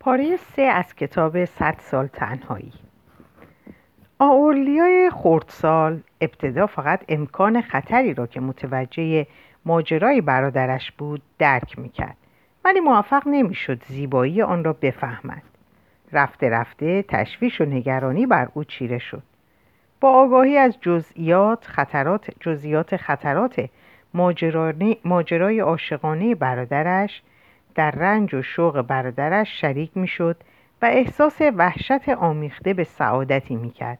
پاره سه از کتاب صد سال تنهایی. آورلیای خردسال ابتدا فقط امکان خطری را که متوجه ماجرای برادرش بود درک می‌کرد ولی موفق نمی‌شد زیبایی آن را بفهمد. رفته رفته تشویش و نگرانی بر او چیره شد. با آگاهی از جزئیات خطرات جزئیات خطرات ماجرای عاشقانه برادرش در رنج و شوق برادرش شریک می‌شد و احساس وحشت آمیخته به سعادتی می‌کرد.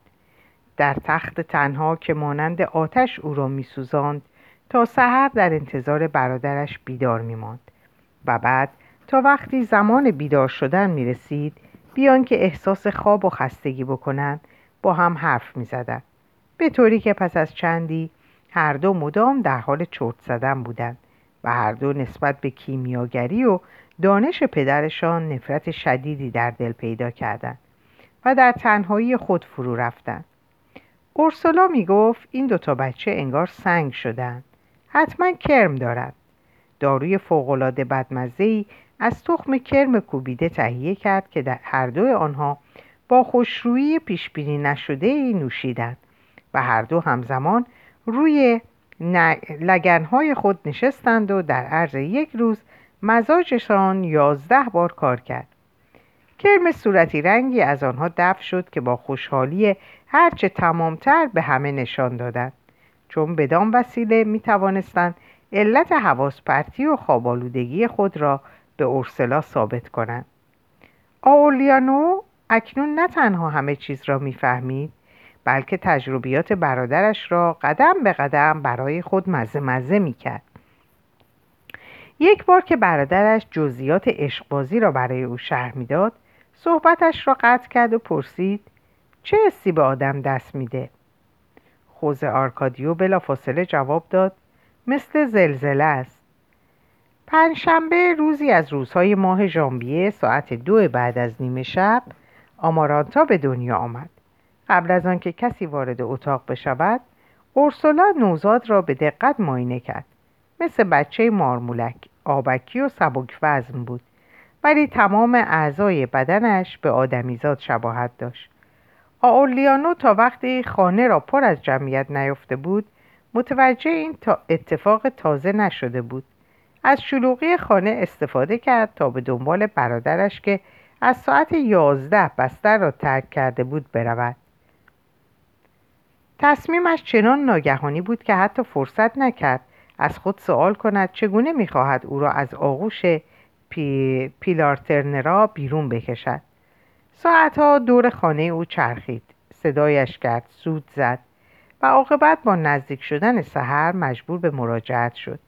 در تخت تنها که مانند آتش او را میسوزاند تا سحر در انتظار برادرش بیدار میماند. و بعد تا وقتی زمان بیدار شدن می‌رسید بیان که احساس خواب و خستگی بکنند با هم حرف می‌زدند. به طوری که پس از چندی هر دو مدام در حال چرت زدن بودند. و هر دو نسبت به کیمیاگری و دانش پدرشان نفرت شدیدی در دل پیدا کردند و در تنهایی خود فرو رفتند. اورسولا می گفت این دوتا بچه انگار سنگ شدن حتما کرم دارد. داروی فوقالعاده بدمزهای از تخم کرم کوبیده تهیه کرد که در هر دو آنها با خوشرویی پیشبینی نشده ای نوشیدند و هر دو همزمان روی لگنهای خود نشستند و در عرض یک روز مزاجشان یازده بار کار کرد. کرم صورتی رنگی از آنها دفع شد که با خوشحالی هرچه تمامتر به همه نشان دادند. چون بدان وسیله می توانستند علت حواس پرتی و خوابالودگی خود را به اورسلا ثابت کنند. آولیانو اکنون نه تنها همه چیز را می‌فهمید بلکه تجربیات برادرش را قدم به قدم برای خود مزه مزه می کرد. یک بار که برادرش جزئیات عشقبازی را برای او شرح می‌داد صحبتش را قطع کرد و پرسید چه حسی به آدم دست میده؟ خوز آرکادیو بلافاصله جواب داد مثل زلزله است. پنجشنبه روزی از روزهای ماه ژانویه ساعت دو بعد از نیمه شب آمارانتا به دنیا آمد. قبل از آنکه کسی وارد اتاق بشود اورسولا نوزاد را به دقت معاینه کرد. مثل بچه مارمولک آبکی و سبک وزن بود ولی تمام اعضای بدنش به آدمیزاد شباهت داشت. آورلیانو تا وقتی خانه را پر از جمعیت نیفته بود متوجه این اتفاق تازه نشده بود. از شلوغی خانه استفاده کرد تا به دنبال برادرش که از ساعت یازده بستر را ترک کرده بود برود. تصمیمش چنان ناگهانی بود که حتی فرصت نکرد از خود سوال کند چگونه می‌خواهد او را از آغوش پی... پیلارترنرا بیرون بکشد. ساعتها دور خانه او چرخید. صدایش کرد سود زد و عاقبت با نزدیک شدن سحر مجبور به مراجعت شد.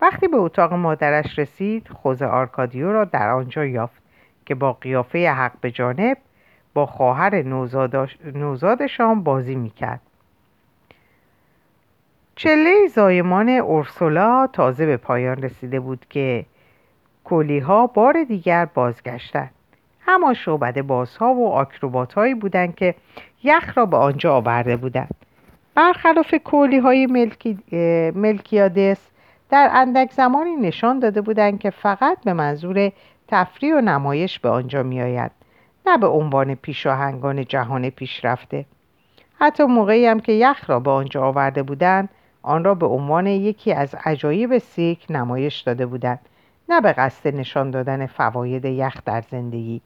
وقتی به اتاق مادرش رسید خوز آرکادیو را در آنجا یافت که با قیافه حق به جانب با خواهر نوزادشان بازی می‌کرد. چله زایمان اورسولا تازه به پایان رسیده بود که کلیها بار دیگر بازگشتند. همان شعبده بازها و آکروبات هایی بودند که یخ را به آنجا آورده بودند. برخلاف کولی های ملکی، ملکیادس در اندک زمانی نشان داده بودند که فقط به منظور تفریح و نمایش به آنجا می آید نه به عنوان پیشاهنگان جهان پیشرفته. حتی موقعی هم که یخ را به آنجا آورده بودند آن را به عنوان یکی از عجایب سیک نمایش داده بودند نه به قصد نشان دادن فواید یخ در زندگی.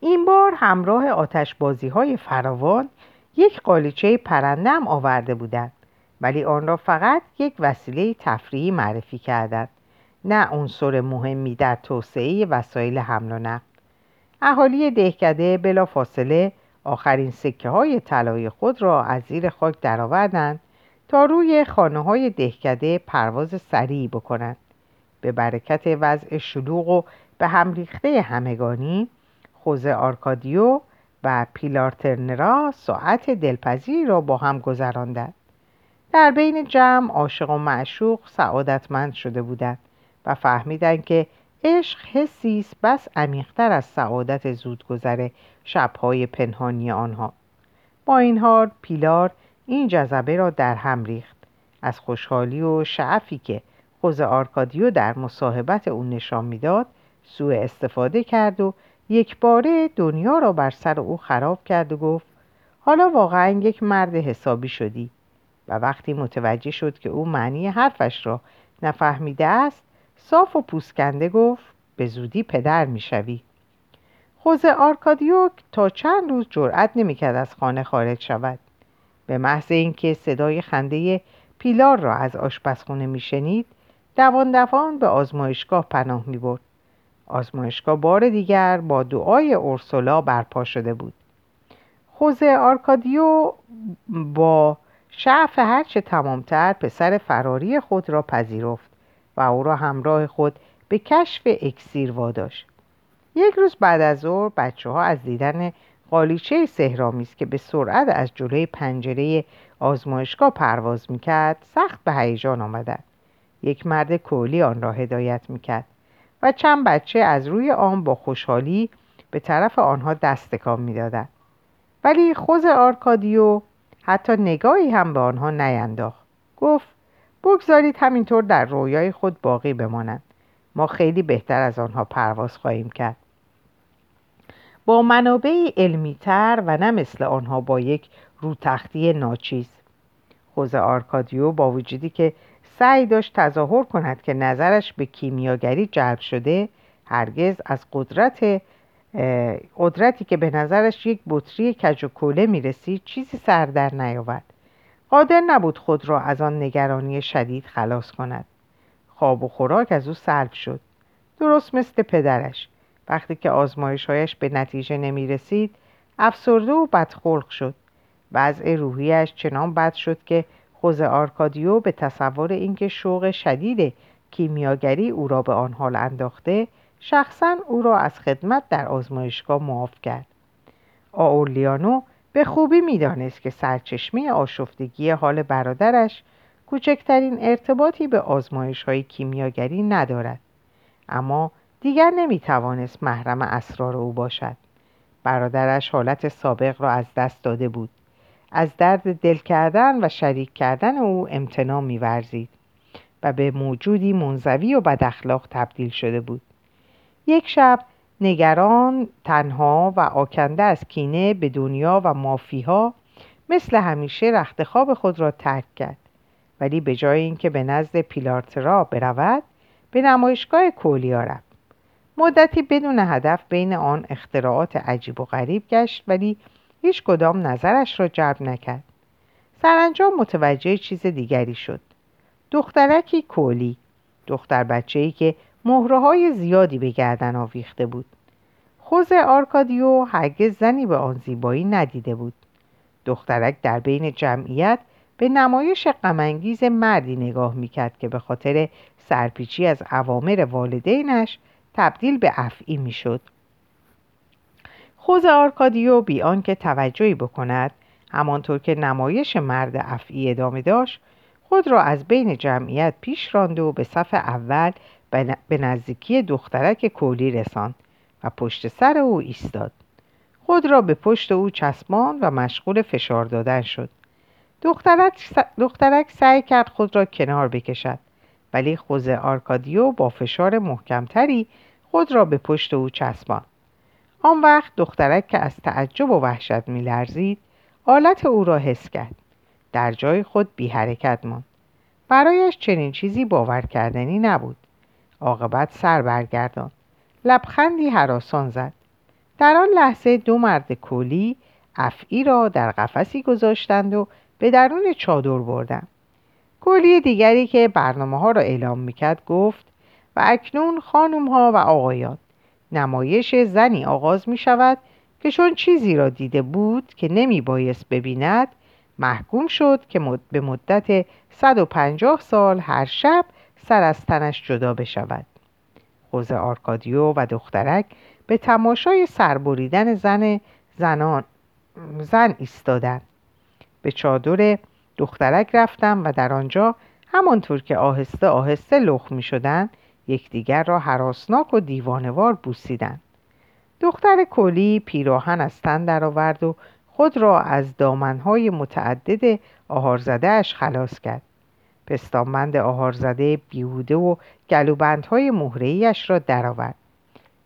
این بار همراه آتشبازی های فراوان یک قالیچه پرنده هم آورده بودند ولی آن را فقط یک وسیله تفریحی معرفی کردند نه عنصر مهمی در توسعه وسایل حمل و نقل. اهالی دهکده بلا فاصله آخرین سکه های طلای خود را از زیر خاک درآوردند تا روی خانه های دهکده پرواز سریعی بکنند. به برکت وضع شلوغ و به هم ریخته همگانی خوزه آرکادیو و پیلارترنرا ساعت دلپذیری را با هم گذراندند. در بین جمع عاشق و معشوق سعادتمند شده بودند و فهمیدند که عشق حسی است بس عمیقتر از سعادت زودگذر شبهای پنهانی آنها. با این حال پیلار این جذبه را در هم ریخت. از خوشحالی و شعفی که خوز آرکادیو در مصاحبت او نشان می‌داد سوء استفاده کرد و یک باره دنیا را بر سر او خراب کرد و گفت حالا واقعا یک مرد حسابی شدی. و وقتی متوجه شد که او معنی حرفش را نفهمیده است صاف و پوسکنده گفت به زودی پدر می‌شوی. خوزه آرکادیو تا چند روز جرأت نمی‌کرد از خانه خارج شود. به محض اینکه صدای خنده پیلار را از آشپزخانه میشنید دوان دوان به آزمایشگاه پناه می‌برد. آزمایشگاه بار دیگر با دعای اورسولا برپا شده بود. خوزه آرکادیو با شعف هرچه تمامتر پسر فراری خود را پذیرفت. و او را همراه خود به کشف اکسیر واداشت. یک روز بعد از ظهر بچه ها از دیدن قالیچه سهرامیز که به سرعت از جلوی پنجره آزمایشگاه پرواز می‌کرد سخت به هیجان آمدند. یک مرد کولی آن را هدایت می‌کرد و چند بچه از روی آن با خوشحالی به طرف آنها دست تکان می‌دادند. ولی خوز آرکادیو حتی نگاهی هم به آنها نینداخت. گفت بگذارید همینطور در رویای خود باقی بمانند. ما خیلی بهتر از آنها پرواز خواهیم کرد. با منابعی علمیتر و نه مثل آنها با یک روتختی ناچیز. خوز آرکادیو با وجودی که سعی داشت تظاهر کند که نظرش به کیمیاگری جلب شده هرگز از قدرت قدرتی که به نظرش یک بطری کج و کوله می رسید چیزی سر در نیاورد. قادر نبود خود را از آن نگرانی شدید خلاص کند. خواب و خوراک از او سلب شد. درست مثل پدرش. وقتی که آزمایشهایش به نتیجه نمی رسید افسرده و بدخلق شد. وضع روحیش چنان بد شد که خوز آرکادیو به تصور اینکه شوق شدید کیمیاگری او را به آن حال انداخته شخصا او را از خدمت در آزمایشگاه معاف کرد. آورلیانو به خوبی می‌دانست که سرچشمه آشفتگی حال برادرش کوچکترین ارتباطی به آزمایش های کیمیاگری ندارد. اما دیگر نمی‌توانست محرم اسرار او باشد. برادرش حالت سابق را از دست داده بود. از درد دل کردن و شریک کردن او امتناع میورزید و به موجودی منزوی و بداخلاق تبدیل شده بود. یک شب نگران تنها و آکنده از کینه به دنیا و مافیها مثل همیشه رخت خواب خود را ترک کرد. ولی به جای اینکه به نزد پیلارترا برود به نمایشگاه کولیا رفت. مدتی بدون هدف بین آن اختراعات عجیب و غریب گشت ولی هیچ کدام نظرش را جلب نکرد. سرانجام متوجه چیز دیگری شد. دخترکی کولی دختر بچه ای که مهره های زیادی به گردن آویخته بود. خوز آرکادیو هرگز زنی به آن زیبایی ندیده بود. دخترک در بین جمعیت به نمایش غمانگیز مردی نگاه می‌کرد که به خاطر سرپیچی از اوامر والدینش تبدیل به افعی می‌شد. خوز آرکادیو بی آنکه توجهی بکند همانطور که نمایش مرد افعی ادامه داشت خود را از بین جمعیت پیش راند و به صف اول به نزدیکی دخترک کولی رساند و پشت سر او ایستاد. خود را به پشت او چسبان و مشغول فشار دادن شد. دخترک, سعی کرد خود را کنار بکشد ولی خوز آرکادیو با فشار محکمتری خود را به پشت او چسبان آن وقت دخترک که از تعجب و وحشت میلرزید آلت او را حس کرد. در جای خود بی حرکت ماند. برایش چنین چیزی باور کردنی نبود. عاقبت سر برگردان. لبخندی حراسان زد. در آن لحظه دو مرد کولی افعی را در قفسی گذاشتند و به درون چادر بردند. کولی دیگری که برنامه ها را اعلام می‌کرد گفت و اکنون خانم ها و آقایان نمایش زنی آغاز می شود که چون چیزی را دیده بود که نمی بایست ببیند محکوم شد که به مدت 150 سال هر شب سر از تنش جدا بشود. خوز آرکادیو و دخترک به تماشای سربریدن زن زنان زن ایستادند. به چادر دخترک رفتم و در آنجا همانطور که آهسته آهسته لخ می شدن یکدیگر را حراسناک و دیوانوار بوسیدند. دختر کلی پیراهن از تن درآورد و خود را از دامنهای متعدد آهارزدهاش خلاص کرد. پستانبند آهارزده بیهوده و گلوبندهای مهرهیش را درآورد.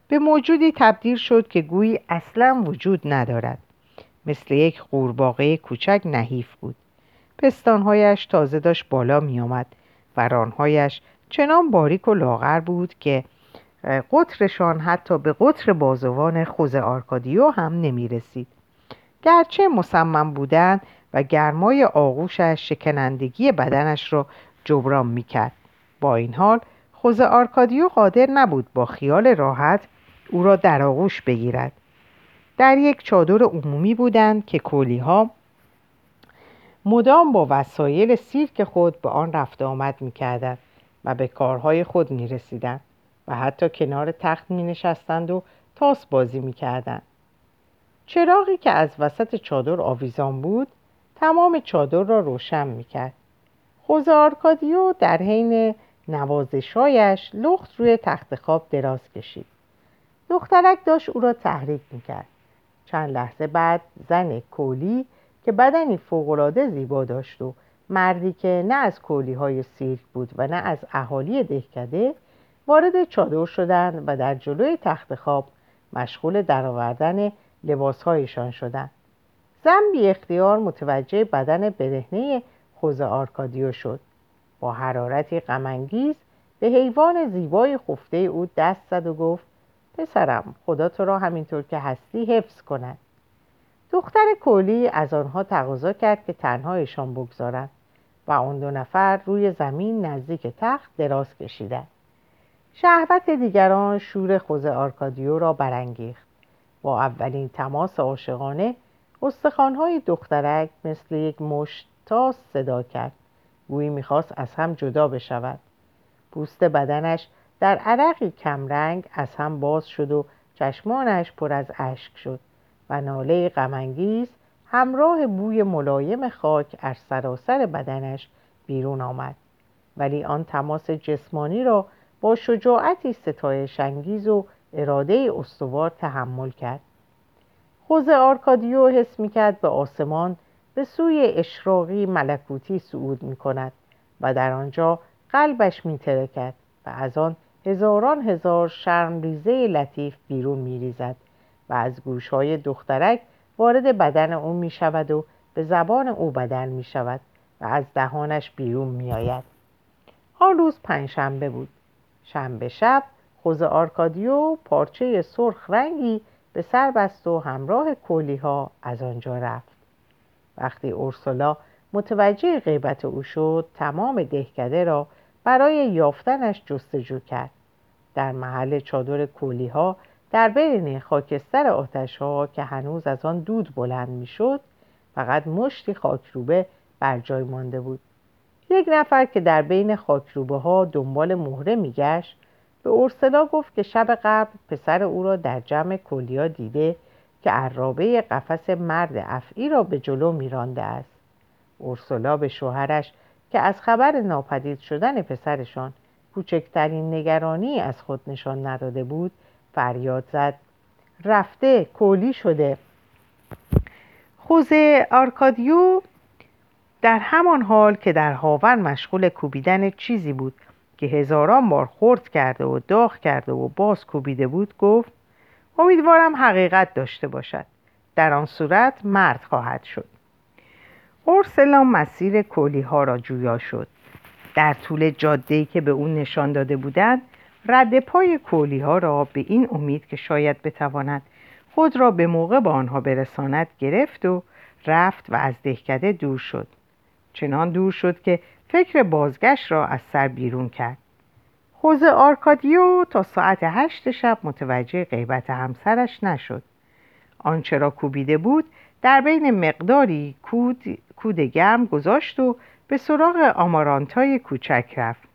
به موجودی تبدیل شد که گویی اصلا وجود ندارد. مثل یک قورباغه کوچک نحیف بود. پستانهایش تازه داشت بالا می آمد و رانهایش چنان باریک و لاغر بود که قطرشان حتی به قطر بازوان خوز آرکادیو هم نمی رسید. گرچه مصمم بودند و گرمای آغوشش شکنندگی بدنش را جبران می کرد. با این حال خوز آرکادیو قادر نبود با خیال راحت او را در آغوش بگیرد. در یک چادر عمومی بودند که کولی ها مدام با وسایل سیرک خود به آن رفت آمد می و به کارهای خود می رسیدن و حتی کنار تخت می نشستند و تاس بازی می کردن. چراغی که از وسط چادر آویزان بود تمام چادر را روشن می کرد. خوز آرکادیو در حین نوازشایش لخت روی تخت خواب دراز کشید. دخترک داشت او را تحریک می کرد. چند لحظه بعد زن کولی که بدنی فوقالعاده زیبا داشت و مردی که نه از کولی های سیرک بود و نه از اهالی دهکده وارد چادر شدند و در جلوی تخت خواب مشغول درآوردن لباسهایشان شدند زن بی اختیار متوجه بدن برهنه خوز آرکادیو شد. با حرارتی غمانگیز به حیوان زیبای خفته او دست زد و گفت پسرم خدا تو را همینطور که هستی حفظ کند. دختر کولی از آنها تقاضا کرد که تنهایشان بگذارند و آن دو نفر روی زمین نزدیک تخت دراز کشیدند. شهوت دیگران شور خوز آرکادیو را برانگیخت. با اولین تماس عاشقانه استخوانهای دخترک مثل یک مشت صدا کرد. گویی می‌خواست از هم جدا بشود. پوست بدنش در عرقی کمرنگ از هم باز شد و چشمانش پر از اشک شد و ناله غمانگیز همراه بوی ملایم خاک از سراسر بدنش بیرون آمد. ولی آن تماس جسمانی را با شجاعتی ستایش انگیز و اراده استوار تحمل کرد. خوز آرکادیو حس می‌کرد به آسمان به سوی اشراقی ملکوتی صعود می کند و در آنجا قلبش می و از آن هزاران هزار شرم ریزه لطیف بیرون می ریزد و از گوشهای دخترک وارد بدن او می شود و به زبان او بدل می شود و از دهانش بیرون می آید. آن روز پنجشنبه بود. شنبه شب خوز آرکادیو پارچه سرخ رنگی به سر بست و همراه کولی ها از آنجا رفت. وقتی اورسولا متوجه غیبت او شد تمام دهکده را برای یافتنش جستجو کرد. در محل چادر کولی ها در بین خاکستر آتش ها که هنوز از آن دود بلند می‌شد فقط مشتی خاکروبه بر جای مانده بود یک نفر که در بین خاکروبه ها دنبال مهره میگشت به اورسلا گفت که شب قبل پسر او را در جمع کلیا دیده که عرابه قفس مرد افعی را به جلو میرانده است. اورسلا به شوهرش که از خبر ناپدید شدن پسرشان کوچکترین نگرانی از خود نشان نداده بود فریاد زد. رفته کولی شده. خوزه آرکادیو در همان حال که در هاون مشغول کوبیدن چیزی بود که هزاران بار خورد کرده و داغ کرده و باز کوبیده بود گفت امیدوارم حقیقت داشته باشد. در آن صورت مرد خواهد شد. اورسلا مسیر کولی ها را جویا شد. در طول جاده که به او نشان داده بودند رد پای کولی ها را به این امید که شاید بتواند خود را به موقع با آنها برساند گرفت و رفت و از دهکده دور شد. چنان دور شد که فکر بازگشت را از سر بیرون کرد. خوز آرکادیو تا ساعت هشت شب متوجه غیبت همسرش نشد. آنچه را کوبیده بود در بین مقداری کود, کود گرم گذاشت و به سراغ آمارانتای کوچک رفت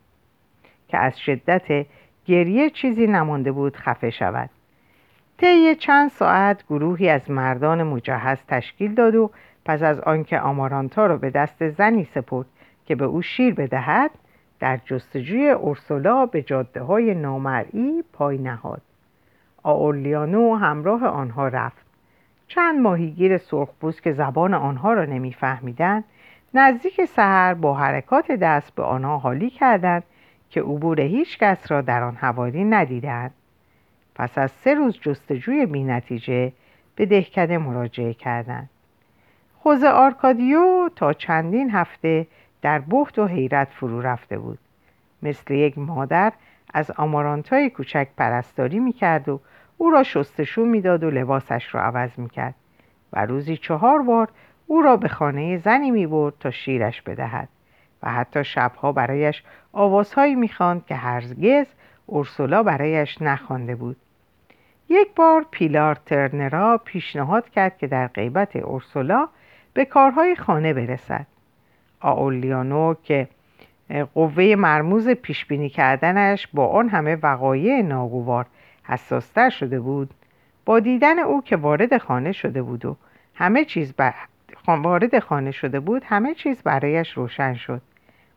که از شدت گریه چیزی نمانده بود خفه شود. طی چند ساعت گروهی از مردان مجهز تشکیل داد و پس از آنکه آمارانتا را به دست زنی سپرد که به او شیر بدهد در جستجوی اورسولا به جاده های نامرئی پای نهاد. آورلیانو همراه آنها رفت. چند ماهیگیر سرخپوست که زبان آنها را نمیفهمیدند نزدیک سحر با حرکات دست به آنها حالی کردند که عبور هیچ کس را در آن حوالی ندیدند. پس از سه روز جستجوی بینتیجه به دهکده مراجعه کردند. خوزه آرکادیو تا چندین هفته در بحت و حیرت فرو رفته بود. مثل یک مادر از آمارانتای کوچک پرستاری می‌کرد و او را شستشو می‌داد و لباسش را عوض می‌کرد و روزی چهار بار او را به خانه زنی می‌برد تا شیرش بدهد و حتی شبها برایش آوازهایی می‌خواند که هرگز اورسولا برایش نخوانده بود. یک بار پیلار ترنرا پیشنهاد کرد که در غیبت اورسولا به کارهای خانه برسد. آولیانو که قوه مرموز پیشبینی کردنش با آن همه وقایع ناگوار حساستر شده بود. با دیدن او که وارد خانه شده بود و همه چیز بر... وارد خانه شده بود همه چیز برایش روشن شد.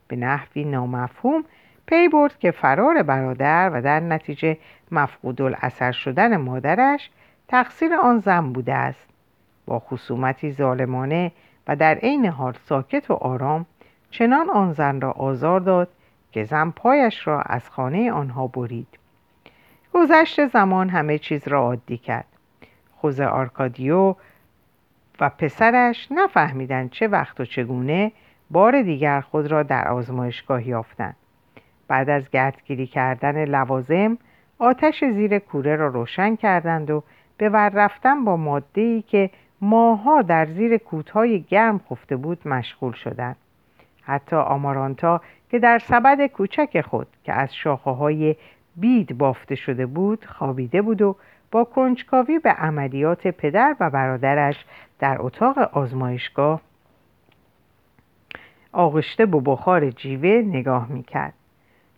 به نحوی نامفهوم پی برد که فرار برادر و در نتیجه مفقود الاثر شدن مادرش تقصیر آن زن بوده است. با خصومتی ظالمانه و در عین حال ساکت و آرام چنان آن زن را آزار داد که زن پایش را از خانه آنها برید. گذشت زمان همه چیز را عادی کرد. خوزه آرکادیو و پسرش نفهمیدند چه وقت و چگونه بار دیگر خود را در آزمایشگاه یافتند. بعد از گردگیری کردن لوازم آتش زیر کوره را روشن کردند و به ور رفتن با ماده ای که ماها در زیر کودهای گرم خفته بود مشغول شدند حتی آمارانتا که در سبد کوچک خود که از شاخه های بید بافته شده بود خوابیده بود و با کنجکاوی به عملیات پدر و برادرش در اتاق آزمایشگاه آغشته با بخار جیوه نگاه می‌کرد.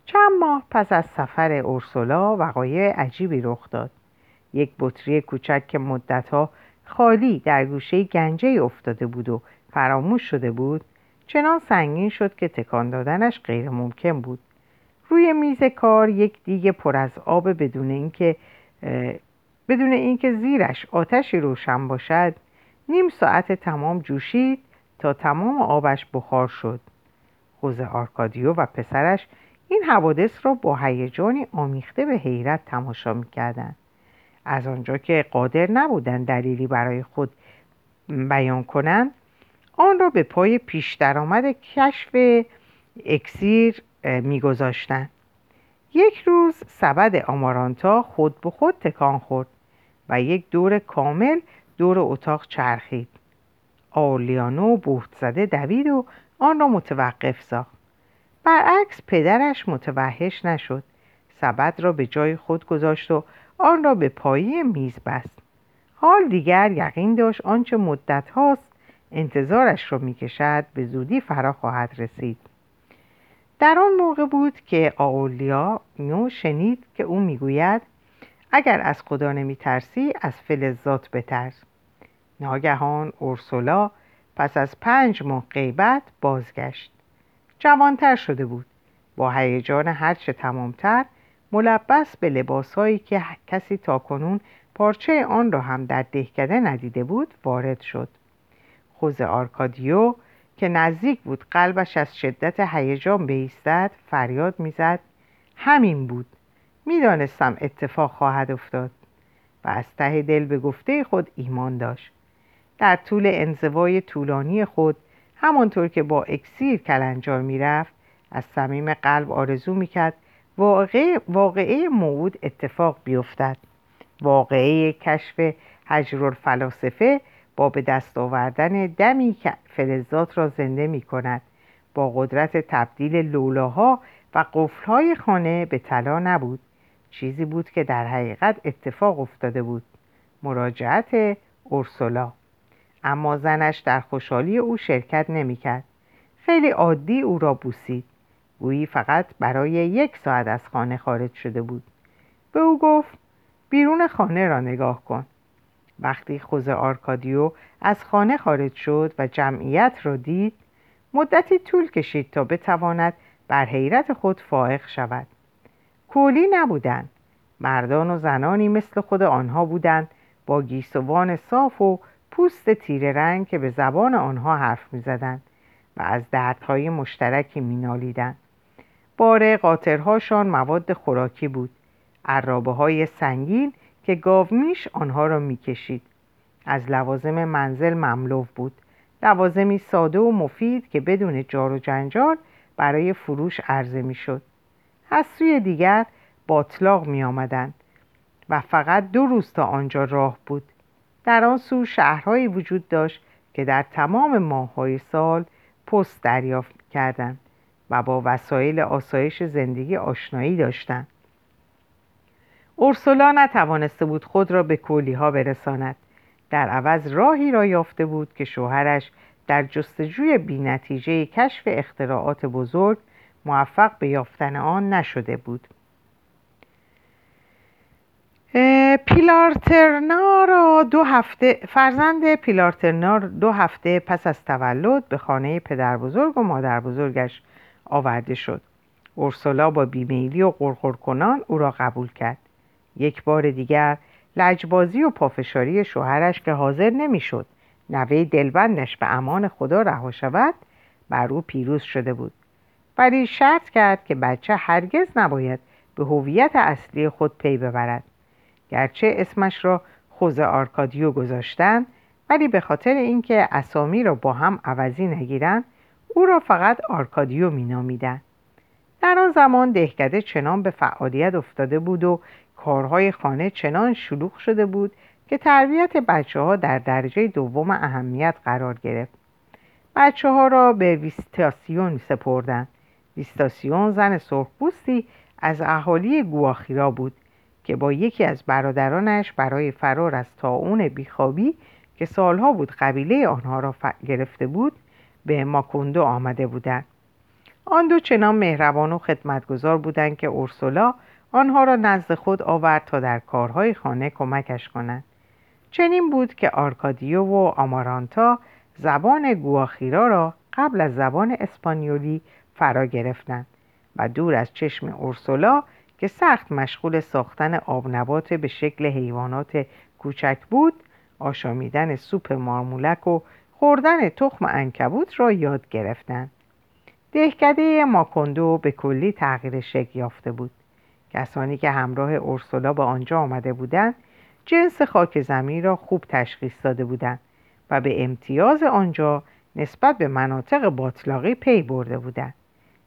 چند ماه پس از سفر اورسولا وقایع عجیبی رخ داد. یک بطری کوچک که مدتها خالی در گوشه گنجه افتاده بود و فراموش شده بود. چنان سنگین شد که تکان دادنش غیر ممکن بود. روی میز کار یک دیگ پر از آب بدون اینکه بدون اینکه زیرش آتشی روشن باشد نیم ساعت تمام جوشید تا تمام آبش بخار شد. خوز آرکادیو و پسرش این حوادث را با هیجانی آمیخته به حیرت تماشا می‌کردند. از آنجا که قادر نبودند دلیلی برای خود بیان کنند آن را به پای پیش درآمد کشف اکسیر میگذاشتند. یک روز سبد آمارانتا خود به خود تکان خورد و یک دور کامل دور اتاق چرخید. آلیانو بهت زده دوید و آن را متوقف ساخت. برعکس پدرش متوحش نشد. سبد را به جای خود گذاشت و آن را به پایه میز بست. حال دیگر یقین داشت آنچه مدت هاست انتظارش را می‌کشد به زودی فرا خواهد رسید. در آن موقع بود که آولیا نو شنید که او می‌گوید اگر از خدا نمیترسی از فلزات بترس. ناگهان اورسولا پس از پنج ماه غیبت بازگشت. جوانتر شده بود. با هیجان هرچه تمامتر ملبس به لباسهایی که کسی تاکنون پارچه آن را هم در دهکده ندیده بود وارد شد. خوز آرکادیو که نزدیک بود قلبش از شدت هیجان بیستد فریاد می‌زد. همین بود. می‌دانستم اتفاق خواهد افتاد. و از ته دل به گفته خود ایمان داشت. در طول انزوای طولانی خود همانطور که با اکسیر کلنجار می‌رفت از صمیم قلب آرزو می‌کرد واقعه, موعود اتفاق بیفتد. واقعه کشف حجر فلاسفه با به دست آوردن دمی که فلزات را زنده می کند با قدرت تبدیل لولاها و قفلهای خانه به طلا نبود. چیزی بود که در حقیقت اتفاق افتاده بود. مراجعت اورسولا. اما زنش در خوشحالی او شرکت نمی‌کرد. خیلی عادی او را بوسید. گویی فقط برای یک ساعت از خانه خارج شده بود. به او گفت بیرون خانه را نگاه کن. وقتی خوز آرکادیو از خانه خارج شد و جمعیت را دید مدتی طول کشید تا بتواند بر حیرت خود فائق شود. کولی نبودند. مردان و زنانی مثل خود آنها بودند با گیسوان صاف و پوست تیره رنگ که به زبان آنها حرف می‌زدند و از دردهای مشترکی مینالیدند. بار قاطرهاشان مواد خوراکی بود. عرابه های سنگین که گاومیش آنها را می‌کشید. از لوازم منزل مملو بود. لوازمی ساده و مفید که بدون جار و جنجال برای فروش عرضه می‌شد. از سوی دیگر باطلاق می آمدن و فقط دو روز تا آنجا راه بود. در آن سو شهرهایی وجود داشت که در تمام ماههای سال پست دریافت کردند. و با وسایل آسایش زندگی آشنایی داشتند. اورسولا نتوانسته بود خود را به کولی ها برساند. در عوض راهی را یافته بود که شوهرش در جستجوی بینتیجه کشف اختراعات بزرگ موفق به یافتن آن نشده بود. پیلارترنا را دو هفته فرزند پیلارترنا دو هفته پس از تولد به خانه پدر بزرگ و مادر بزرگش آورده شد. اورسولا با بیمیلی و غرغر کنان او را قبول کرد. یک بار دیگر لجبازی و پافشاری شوهرش که حاضر نمی‌شد نوه دلبندش به امان خدا رها شود بر او پیروز شده بود. ولی شرط کرد که بچه هرگز نباید به هویت اصلی خود پی ببرد. گرچه اسمش را خوز آرکادیو گذاشتند ولی به خاطر اینکه اسامی را با هم عوضی نگیرند او را فقط آرکادیو مینامیدند. در آن زمان دهکده چنان به فعالیت افتاده بود و کارهای خانه چنان شلوغ شده بود که تربیت بچه ها در درجه دوم اهمیت قرار گرفت. بچه ها را به ویستاسیون سپردند. ویستاسیون زن سرخپوستی از اهالی گواخیرا بود که با یکی از برادرانش برای فرار از تاون بیخوابی که سالها بود قبیله آنها را گرفته بود به ماکوندو آمده بودند. آن دو چنان مهربان و خدمتگزار بودند که اورسولا آنها را نزد خود آورد تا در کارهای خانه کمکش کنند. چنین بود که آرکادیو و آمارانتا زبان گواخیرا را قبل از زبان اسپانیولی فرا گرفتند و دور از چشم اورسولا که سخت مشغول ساختن آبنبات به شکل حیوانات کوچک بود آشامیدن سوپ مارمولک و خوردن تخم انکبوت را یاد گرفتند دهکده ماکوندو به کلی تغییر شکل یافته بود. کسانی که همراه اورسولا به آنجا آمده بودند جنس خاک زمین را خوب تشخیص داده بودند و به امتیاز آنجا نسبت به مناطق باطلاقی پی برده بودند.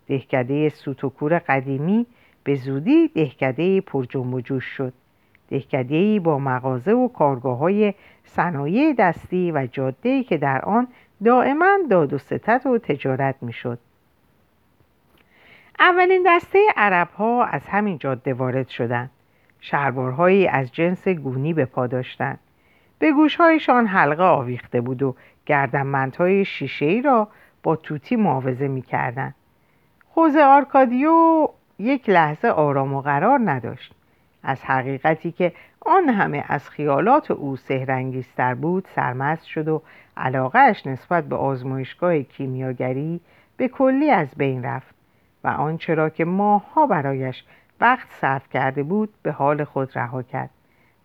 دهکده سوتوکور قدیمی به زودی دهکده پر جنب و جوش شد. دهکده با مغازه و کارگاه های صنایع دستی و جاده که در آن دائما داد و ستت و تجارت می‌شد. اولین دسته عرب ها از همین جاده وارد شدند. شلوارهایی از جنس گونی به پا داشتند. به گوشهایشان حلقه آویخته بود و گردنبندهای شیشهای را با توتی معاوضه می‌کردند. خوزه آرکادیو یک لحظه آرام و قرار نداشت از حقیقتی که آن همه از خیالات او سهرنگیستر بود سرمست شد و علاقهش نسبت به آزمایشگاه کیمیاگری به کلی از بین رفت و آنچه را که ماهها برایش وقت صرف کرده بود به حال خود رها کرد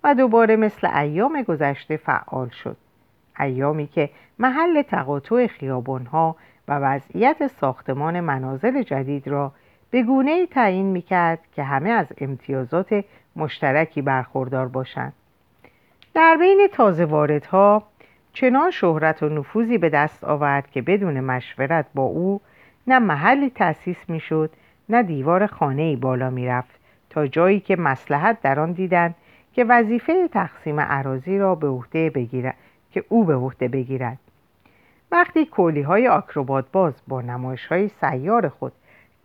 و دوباره مثل ایام گذشته فعال شد. ایامی که محل تقاطع خیابانها و وضعیت ساختمان منازل جدید را به گونه تعیین می کرد که همه از امتیازات مشترکی برخوردار باشند. در بین تازه واردها چنان شهرت و نفوذی به دست آورد که بدون مشورت با او نه محلی تأسیس می‌شد نه دیوار خانه ای بالا می‌رفت تا جایی که مسلحت در آن دیدند که وظیفه تقسیم عراضی را به عهده بگیرد که او به عهده بگیرد. وقتی کولی های آکروبات باز با نمایش های سیار خود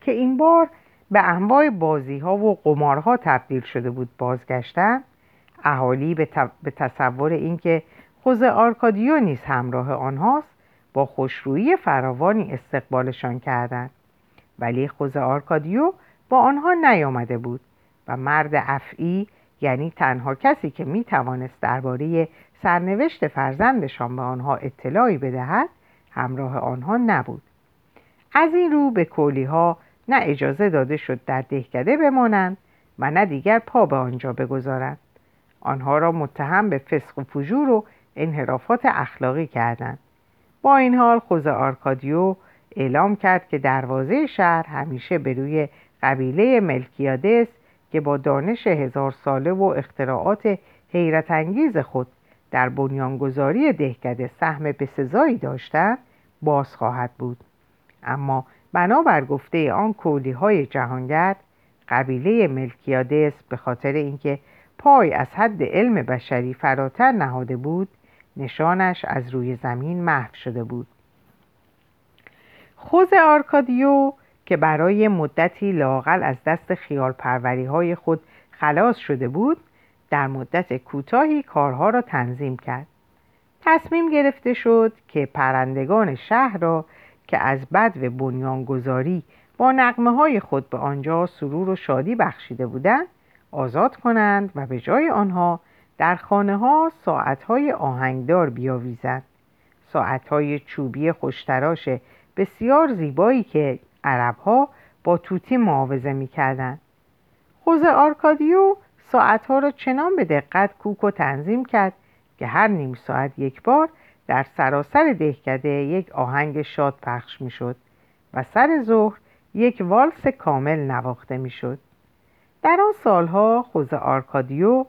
که این بار به انواع بازی ها و قمارها تبدیل شده بود بازگشتن اهالی به, به تصور اینکه خوز آرکادیو نیز همراه آنهاست با خوشرویی فراوانی استقبالشان کردند. ولی خوز آرکادیو با آنها نیامده بود و مرد افعی یعنی تنها کسی که می توانست درباره سرنوشت فرزندشان به آنها اطلاعی بدهد همراه آنها نبود. از این رو به کولی ها نه اجازه داده شد در دهکده بمانند و نه دیگر پا به آنجا بگذارند. آنها را متهم به فسق و فجور و انحرافات اخلاقی کردند. با این حال خوز آرکادیو اعلام کرد که دروازه شهر همیشه به روی قبیله ملکیادس که با دانش هزار ساله و اختراعات حیرت انگیز خود در بنیانگذاری دهکده سهم بسزایی داشتند باز خواهد بود. اما بنابر گفته آن کولی های جهانگرد قبیله ملکیادس به خاطر اینکه پای از حد علم بشری فراتر نهاده بود نشانش از روی زمین محو شده بود. خوز آرکادیو که برای مدتی لاقل از دست خیال پروری های خود خلاص شده بود در مدت کوتاهی کارها را تنظیم کرد. تصمیم گرفته شد که پرندگان شهر را که از بد و بنیانگذاری با نقمه های خود به آنجا سرور و شادی بخشیده بودند آزاد کنند و به جای آنها در خانه ها ساعت های آهنگدار بیاویزند ساعت های چوبی خوشتراش بسیار زیبایی که عرب ها با توتی معاوضه می کردن. خوز آرکادیو ساعت ها را چنان به دقت کوک و تنظیم کرد که هر نیم ساعت یک بار در سراسر دهکده یک آهنگ شاد پخش می شد و سر ظهر یک والس کامل نواخته می شد. در آن سالها خوز آرکادیو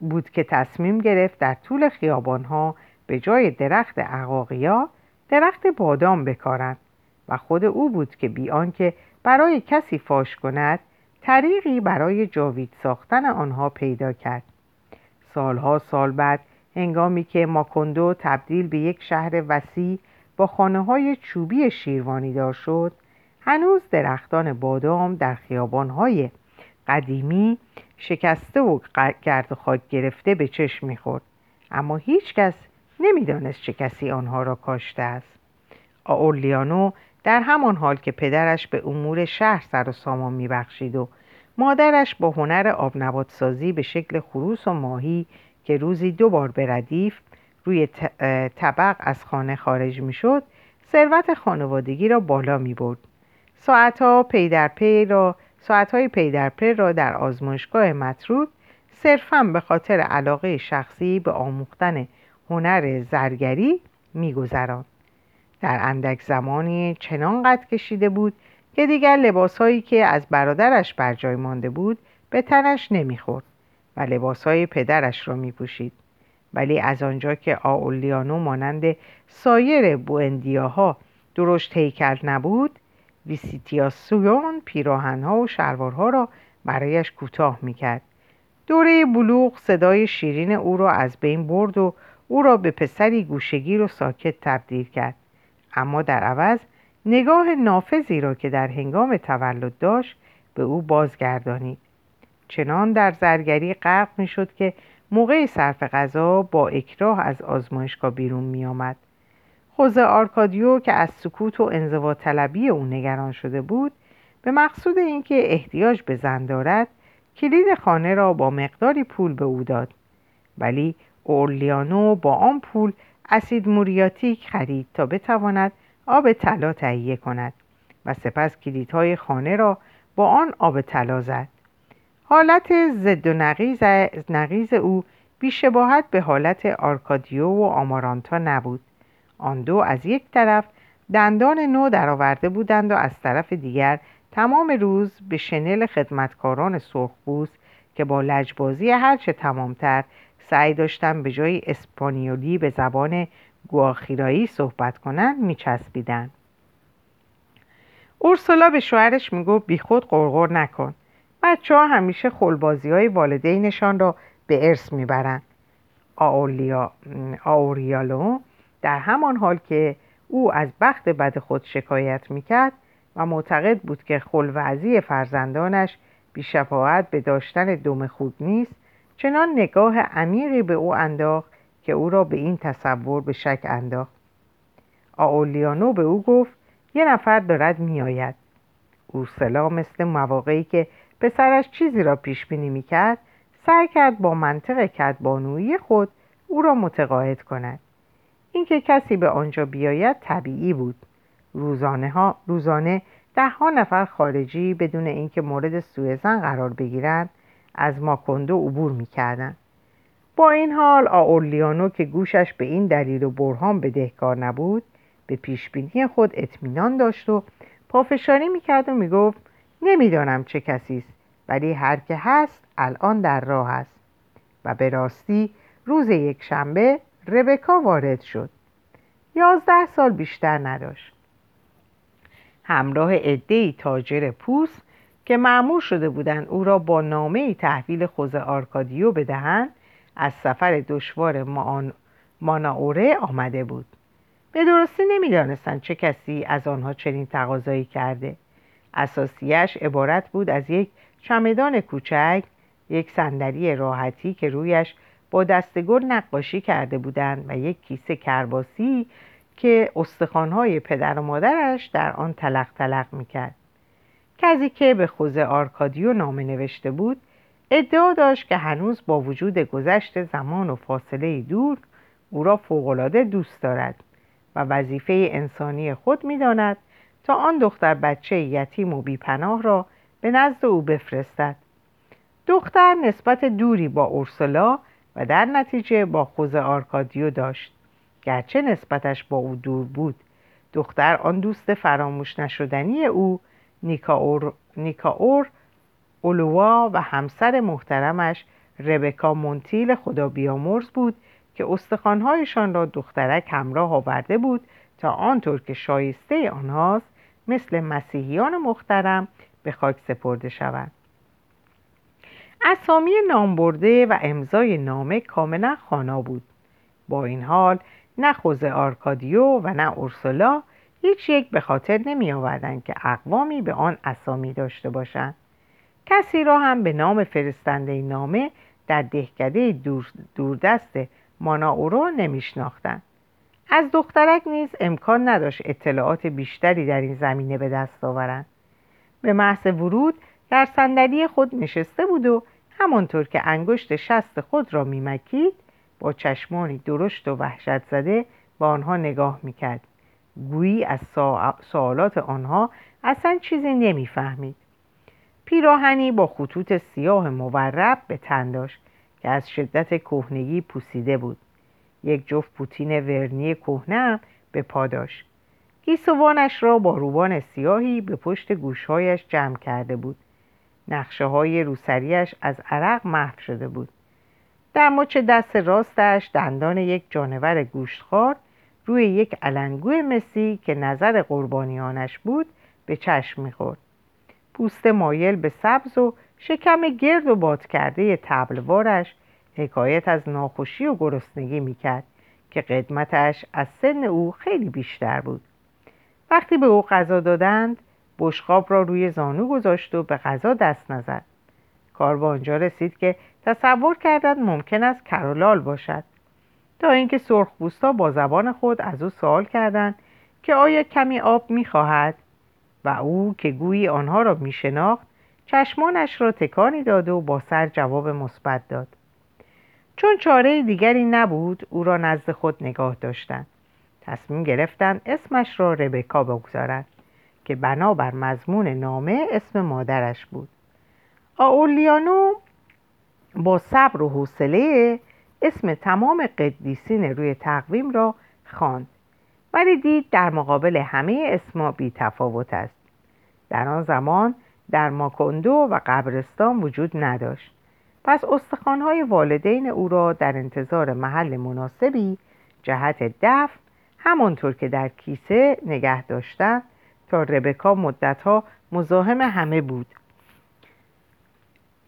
بود که تصمیم گرفت در طول خیابانها به جای درخت عقاقیا درخت بادام بکارند و خود او بود که بی آنکه برای کسی فاش کند طریقی برای جاوید ساختن آنها پیدا کرد سالها سال بعد هنگامی که ماکندو تبدیل به یک شهر وسیع با خانه های چوبی شیروانی دار شد هنوز درختان بادام در خیابانهای قدیمی شکسته و گرد خاک گرفته به چشم می‌خورد. اما هیچ کس نمی‌دانست چه کسی آنها را کاشته است. آورلیانو در همان حال که پدرش به امور شهر سر و سامان میبخشید و مادرش با هنر آب سازی به شکل خروس و ماهی که روزی دو بار به ردیف روی طبق از خانه خارج می‌شد ثروت خانوادگی را بالا می برد ساعتها پی در پی را ساعتهای پی در پی را در آزمایشگاه مطرود صرفا به خاطر علاقه شخصی به آموختن هنر زرگری میگذراند. در اندک زمانی چنان قد کشیده بود که دیگر لباسهایی که از برادرش بر جای مانده بود به تنش نمی‌خورد. و لباسهای پدرش را میپوشید. ولی از آنجا که آولیانو مانند سایر بوندیاها درشت هیکل نبود ویسیتیاسیون پیراهنها و شلوارها را برایش کوتاه می‌کرد. دوره بلوغ صدای شیرین او را از بین برد و او را به پسری گوشگیر و ساکت تبدیل کرد. اما در عوض نگاه نافذی را که در هنگام تولد داشت به او بازگردانید. چنان در زرگری غرق می‌شد که موقع صرف غذا با اکراه از آزمایشگاه بیرون می آمد. خوزه آرکادیو که از سکوت و انزوا طلبی او نگران شده بود به مقصود اینکه احتیاج به زن دارد کلید خانه را با مقداری پول به او داد ولی اورلیانو با آن پول اسید موریاتیک خرید تا بتواند آب طلا تهیه کند و سپس کلیدهای خانه را با آن آب طلا زد حالت ضد و نقیز, نقیز او بیشباهت به حالت آرکادیو و آمارانتا نبود. آن دو از یک طرف دندان نو درآورده بودند و از طرف دیگر تمام روز به شنل خدمتکاران سرخپوست که با لجبازی هرچه تمامتر سعی داشتن به جای اسپانیولی به زبان گواخیرایی صحبت کنند میچسبیدند. اورسولا به شوهرش می‌گفت بیخود قرقر نکن. بچه ها همیشه خلبازی های والدینشان را به ارث می‌برند آوریالو در همان حال که او از بخت بد خود شکایت می‌کرد و معتقد بود که خلوزی فرزندانش بیشفاعت به داشتن دم خوب نیست چنان نگاه عمیقی به او انداخت که او را به این تصور به شک انداخت. آولیانو به او گفت یه نفر دارد میآید. اورسلا مثل مواقعی که پسرش چیزی را پیش بینی می‌کرد سعی کرد با منطق کدبانویی خود او را متقاعد کند. اینکه کسی به آنجا بیاید طبیعی بود. روزانه, ها، روزانه ده ها نفر خارجی بدون اینکه مورد سوء زن قرار بگیرند از ماکندو عبور می‌کردند. با این حال آورلیانو که گوشش به این دلیل و برهان بدهکار نبود به پیشبینی خود اطمینان داشت و پافشاری می‌کرد و می‌گفت نمی‌دانم چه کسی است ولی هر که هست الان در راه است. و به راستی روز یک شنبه ربکا وارد شد. یازده سال بیشتر نداشت. همراه عدهای تاجر پوست که معمور شده بودند او را با نامه تحویل خوز آرکادیو بدهند از سفر دشوار ماناوره آمده بود. به درستی نمی‌دانستند چه کسی از آنها چنین تقاضایی کرده. اساسیش عبارت بود از یک چمدان کوچک یک صندلی راحتی که رویش با دستگل نقاشی کرده بودند و یک کیسه کرباسی که استخوانهای پدر و مادرش در آن تلق تلق می‌کرد. کسی که به خوزه آرکادیو نامه نوشته بود ادعا داشت که هنوز با وجود گذشت زمان و فاصله دور او را فوقالعاده دوست دارد و وظیفه انسانی خود می‌داند تا آن دختر بچه یتیم و بیپناه را به نزد او بفرستد. دختر نسبت دوری با اورسولا و در نتیجه با خوز آرکادیو داشت. گرچه نسبتش با او دور بود دختر آن دوست فراموش نشدنی او نیکاور, نیکاور اولوا و همسر محترمش ربکا مونتیل خدا بیامرز بود که استخوانهایشان را دخترک همراه آورده بود تا آنطور که شایسته آنهاست مثل مسیحیان محترم به خاک سپرده شوند اسامی نامبرده و امضای نامه کاملا خانا بود. با این حال نه خوز آرکادیو و نه اورسولا هیچ یک به خاطر نمی آوردن که اقوامی به آن اسامی داشته باشند. کسی را هم به نام فرستنده نامه در دهکده دور دوردست ماناورو نمیشناختند. از دخترک نیز امکان نداشت اطلاعات بیشتری در این زمینه به دست آورند. به محض ورود در صندلی خود نشسته بود و همانطور که انگشت شست خود را میمکید با چشمانی درشت و وحشت زده به آنها نگاه می‌کرد. گویی از سوالات آنها اصلا چیزی نمی‌فهمید. پیراهنی با خطوط سیاه مورب به تن داشت که از شدت کهنگی پوسیده بود. یک جفت پوتین ورنی کهنه به پا داشت. گیسوانش را با روبان سیاهی به پشت گوشهایش جمع کرده بود. نقشه های روسریش از عرق محو شده بود. در مچ دست راستش دندان یک جانور گوشتخوار روی یک علنگوی مسی که نظر قربانیانش بود به چشم می‌خورد. پوست مایل به سبز و شکم گرد و باد کرده تبلوارش حکایت از ناخوشی و گرسنگی می‌کرد که قدمتش از سن او خیلی بیشتر بود. وقتی به او غذا دادند بشقاب را روی زانو گذاشت و به غذا دست نزد. کار به آنجا رسید که تصور کردند ممکن است کرولال باشد. تا اینکه سرخپوستا با زبان خود از او سوال کردند که آیا کمی آب می‌خواهد؟ و او که گویی آنها را میشناخت چشمانش را تکانی داد و با سر جواب مثبت داد. چون چاره دیگری نبود او را نزد خود نگاه داشتند. تصمیم گرفتند اسمش را ربکا بگذارند که بنابر مضمون نامه اسم مادرش بود. آولیانو با صبر و حوصله اسم تمام قدیسین روی تقویم را خواند ولی دید در مقابل همه اسما بی تفاوت است. در آن زمان در ماکوندو و قبرستان وجود نداشت. پس استخوانهای والدین او را در انتظار محل مناسبی جهت دفن همانطور که در کیسه نگه داشتن تا ربکا مدتها مزاحم همه بود.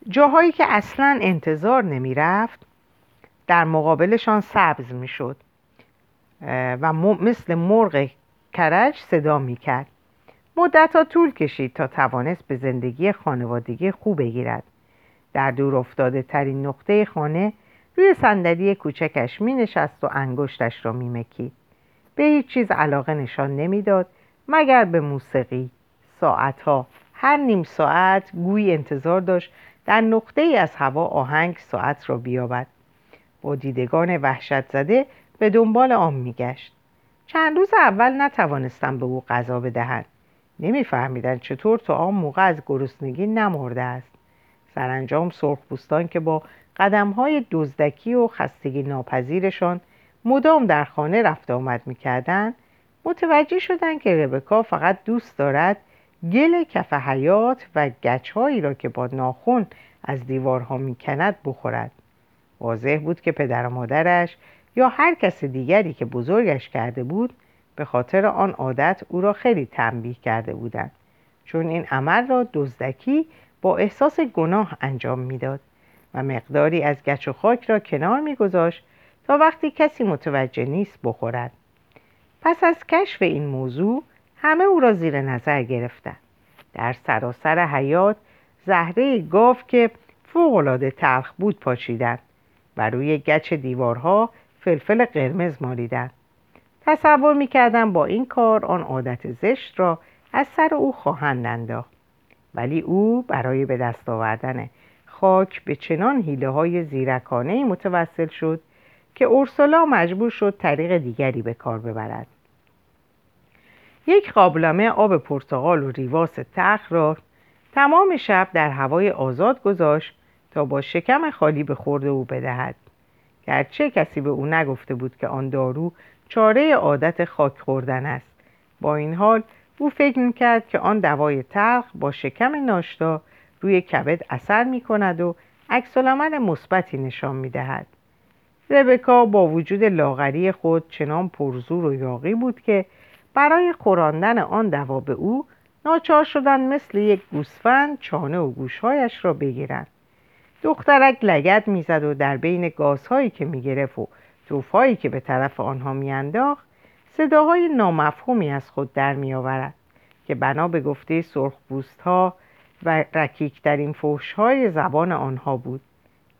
جاهایی که اصلا انتظار نمی رفت در مقابلشان سبز می شد و مثل مرغ کرج صدا می کرد مدت طول کشید تا توانست به زندگی خانوادگی خوب بگیرد. در دور افتاده ترین نقطه خانه روی صندلی کوچکش می نشست و انگشتش را می مکید. به هیچ چیز علاقه نشان نمی‌داد مگر به موسیقی. ساعتها هر نیم ساعت گویی انتظار داشت در نقطه ای از هوا آهنگ ساعت را بیابد. با دیدگان وحشت زده به دنبال آن میگشت. چند روز اول نتوانستم به او غذا بدهند نمیفهمیدند چطور تا آن موقع از گرسنگی نمرده است. سرانجام سرخپوستان که با قدمهای دزدکی و خستگی ناپذیرشان مدام در خانه رفت آمد می‌کردند متوجه شدند که ربکا فقط دوست دارد گل کف حیات و گچهایی را که با ناخون از دیوارها می‌کند بخورد. واضح بود که پدر و مادرش یا هر کس دیگری که بزرگش کرده بود به خاطر آن عادت او را خیلی تنبیه کرده بودند. چون این عمل را دزدکی با احساس گناه انجام می‌داد و مقداری از گچ و خاک را کنار میگذاشت تا وقتی کسی متوجه نیست بخورد. پس از کشف این موضوع همه او را زیر نظر گرفتند. در سراسر حیات زهره گاو که فوقالعاده تلخ بود پاشیدند و روی گچ دیوارها فلفل قرمز مالیدند. تصور می‌کردم با این کار آن عادت زشت را از سر او خواهند انداخت. ولی او برای به دست آوردن خاک به چنان حیله های زیرکانه متوسل شد که اورسولا مجبور شد طریق دیگری به کار ببرد. یک قابلمه آب پرتغال و ریواس تخ را تمام شب در هوای آزاد گذاشت تا با شکم خالی به خورده او بدهد. گرچه کسی به او نگفته بود که آن دارو چاره عادت خاک خوردن است. با این حال او فکر می‌کرد که آن دوای تلخ با شکم ناشتا روی کبد اثر می کند و عکس مثبتی نشان می دهد. ربکا با وجود لاغری خود چنان پرزور و یاقی بود که برای خوراندن آن دوا به او ناچار شدن مثل یک گوسفند چانه و گوشهایش را بگیرند دخترک لگت می‌زد و در بین گازهایی که می‌گرفت و توفهایی که به طرف آنها میانداخت صداهای نامفهومی از خود در میآورد که بنا به گفته سرخپوست ها و رکیکترین فوشهای زبان آنها بود.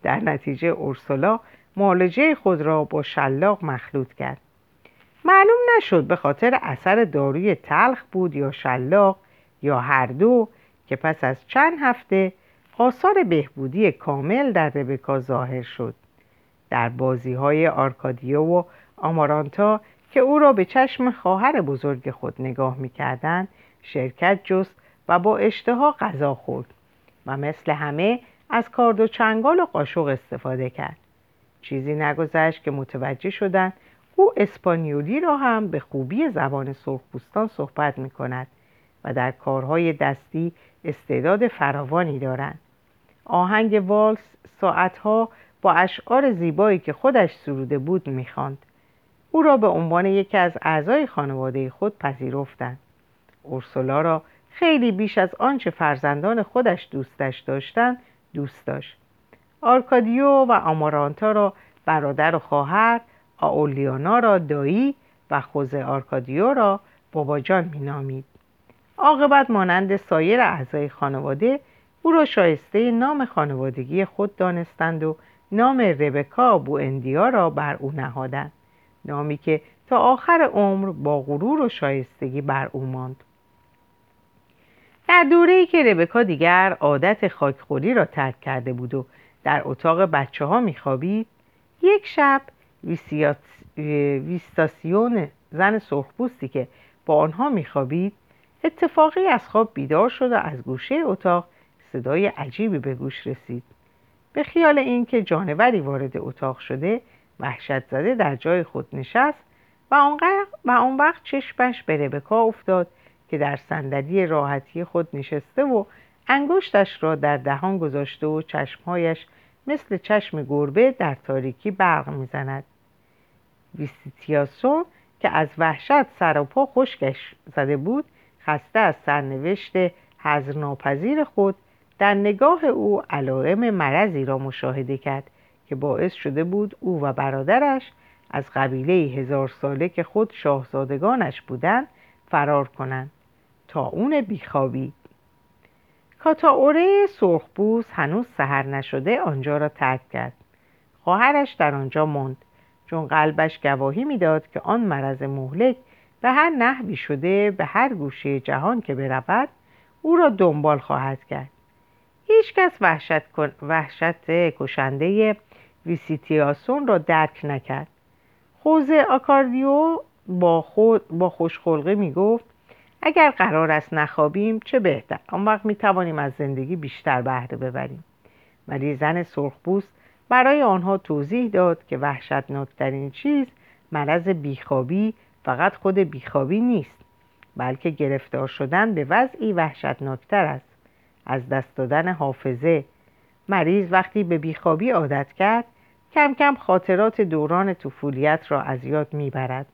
در نتیجه اورسولا معالجه خود را با شلاق مخلوط کرد. معلوم نشد به خاطر اثر داروی تلخ بود یا شلاق یا هر دو که پس از چند هفته آثار بهبودی کامل در ربکا ظاهر شد. در بازی های آرکادیو و آمارانتا که او را به چشم خواهر بزرگ خود نگاه می‌کردند شرکت جست و با اشتها غذا خورد و مثل همه از کارد و چنگال و قاشق استفاده کرد. چیزی نگذشت که متوجه شدند او اسپانیولی را هم به خوبی زبان سرخپوستان صحبت می کند و در کارهای دستی استعداد فراوانی دارند. آهنگ والس ساعتها با اشعار زیبایی که خودش سروده بود می‌خواند. او را به عنوان یکی از اعضای خانواده خود پذیرفتند. اورسولا را خیلی بیش از آنچه فرزندان خودش دوستش داشتند دوست داشت. آرکادیو و آمارانتا را برادر و خواهر آولیانا را دایی و خوزه آرکادیو را باباجان مینامید. عاقبت مانند سایر اعضای خانواده او را شایسته نام خانوادگی خود دانستند و نام ربکا بو اندیا را بر او نهادند. نامی که تا آخر عمر با غرور و شایستگی بر او ماند. در دوره ای که ربکا دیگر عادت خاکخوری را ترک کرده بود و در اتاق بچه ها میخوابید یک شب ویستاسیون زن سرخپوستی که با آنها میخوابید اتفاقی از خواب بیدار شد و از گوشه اتاق صدای عجیبی به گوش رسید. به خیال اینکه جانوری وارد اتاق شده وحشت زده در جای خود نشست و و آن وقت چشمش به ربکا افتاد که در صندلی راحتی خود نشسته و انگشتش را در دهان گذاشته و چشمهایش مثل چشم گربه در تاریکی برق می‌زند. ویسیتیاسون که از وحشت سر و پا خشکش زده بود خسته از سرنوشت حضرناپذیر خود در نگاه او علائم مرضی را مشاهده کرد. که باعث شده بود او و برادرش از قبیله هزار ساله که خود شاهزادگانش بودند فرار کنند تا اون بیخوابی. کاتاوره سرخبوز هنوز سهر نشده آنجا را ترک کرد. خواهرش در آنجا ماند چون قلبش گواهی می‌داد که آن مرض مهلک به هر نحوی شده به هر گوشه جهان که برود او را دنبال خواهد کرد. هیچکس وحشت, وحشت کشنده ویسیتیاسون را درک نکرد. خوزه آکاردیو با, خود با خوشخلقه می گفت اگر قرار است نخوابیم چه بهتر. آن وقت می توانیم از زندگی بیشتر بهره ببریم. ولی زن سرخپوست برای آنها توضیح داد که وحشتناکترین چیز مرض بیخوابی فقط خود بیخوابی نیست بلکه گرفتار شدن به وضعی وحشتناکتر است. از دست دادن حافظه مریض وقتی به بیخوابی عادت کرد کم کم خاطرات دوران طفولیت را از یاد می‌برد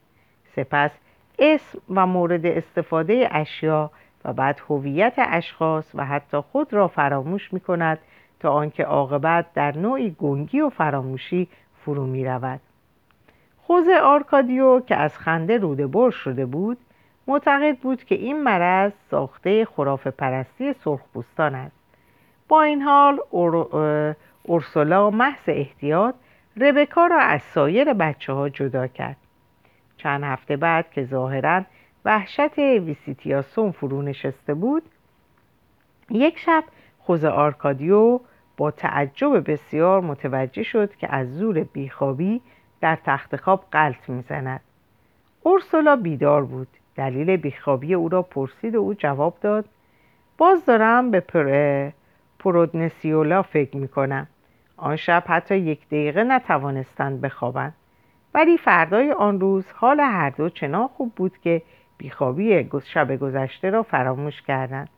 سپس اسم و مورد استفاده اشیا و بعد هویت اشخاص و حتی خود را فراموش می کند تا آنکه عاقبت در نوعی گنگی و فراموشی فرو می رود. خوز آرکادیو که از خنده روده بر شده بود معتقد بود که این مرض ساخته خراف پرستی سرخپوستان است با این حال اورسولا محض احتیاط ربکا را از سایر بچه ها جدا کرد. چند هفته بعد که ظاهرا وحشت ویسیتیاسون فرو نشسته بود یک شب خوز آرکادیو با تعجب بسیار متوجه شد که از زور بیخوابی در تخت خواب قلط می‌زند. اورسولا بیدار بود. دلیل بیخوابی او را پرسید و او جواب داد باز دارم به پر... پرودنسیولا فکر می‌کنم. آن شب حتی یک دقیقه نتوانستند بخوابند. ولی فردای آن روز حال هر دو چنان خوب بود که بیخوابی شب گذشته را فراموش کردند.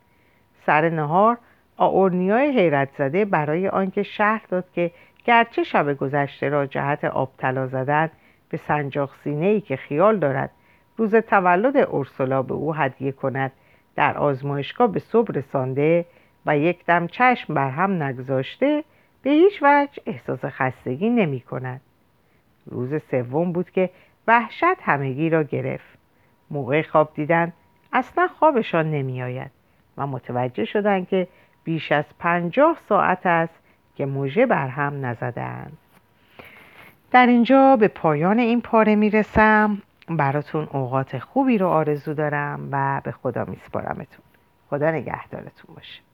سر نهار آورنیای حیرت زده برای آنکه شهر داد که گرچه شب گذشته را جهت آب طلا زدن به سنجاق سینه ای که خیال دارد روز تولد اورسولا به او هدیه کند در آزمایشگاه به صبح رسانده و یک دم چشم بر هم نگذاشته به هیچ وجه احساس خستگی نمی کند. روز سوم بود که وحشت همگی را گرفت. موقع خواب دیدن اصلا خوابشان نمی آید و متوجه شدند که بیش از پنجاه ساعت است که موژه بر هم نزدند در اینجا به پایان این پاره می‌رسم براتون اوقات خوبی رو آرزو دارم و به خدا میسپارمتون خدا نگهدارتون باشه.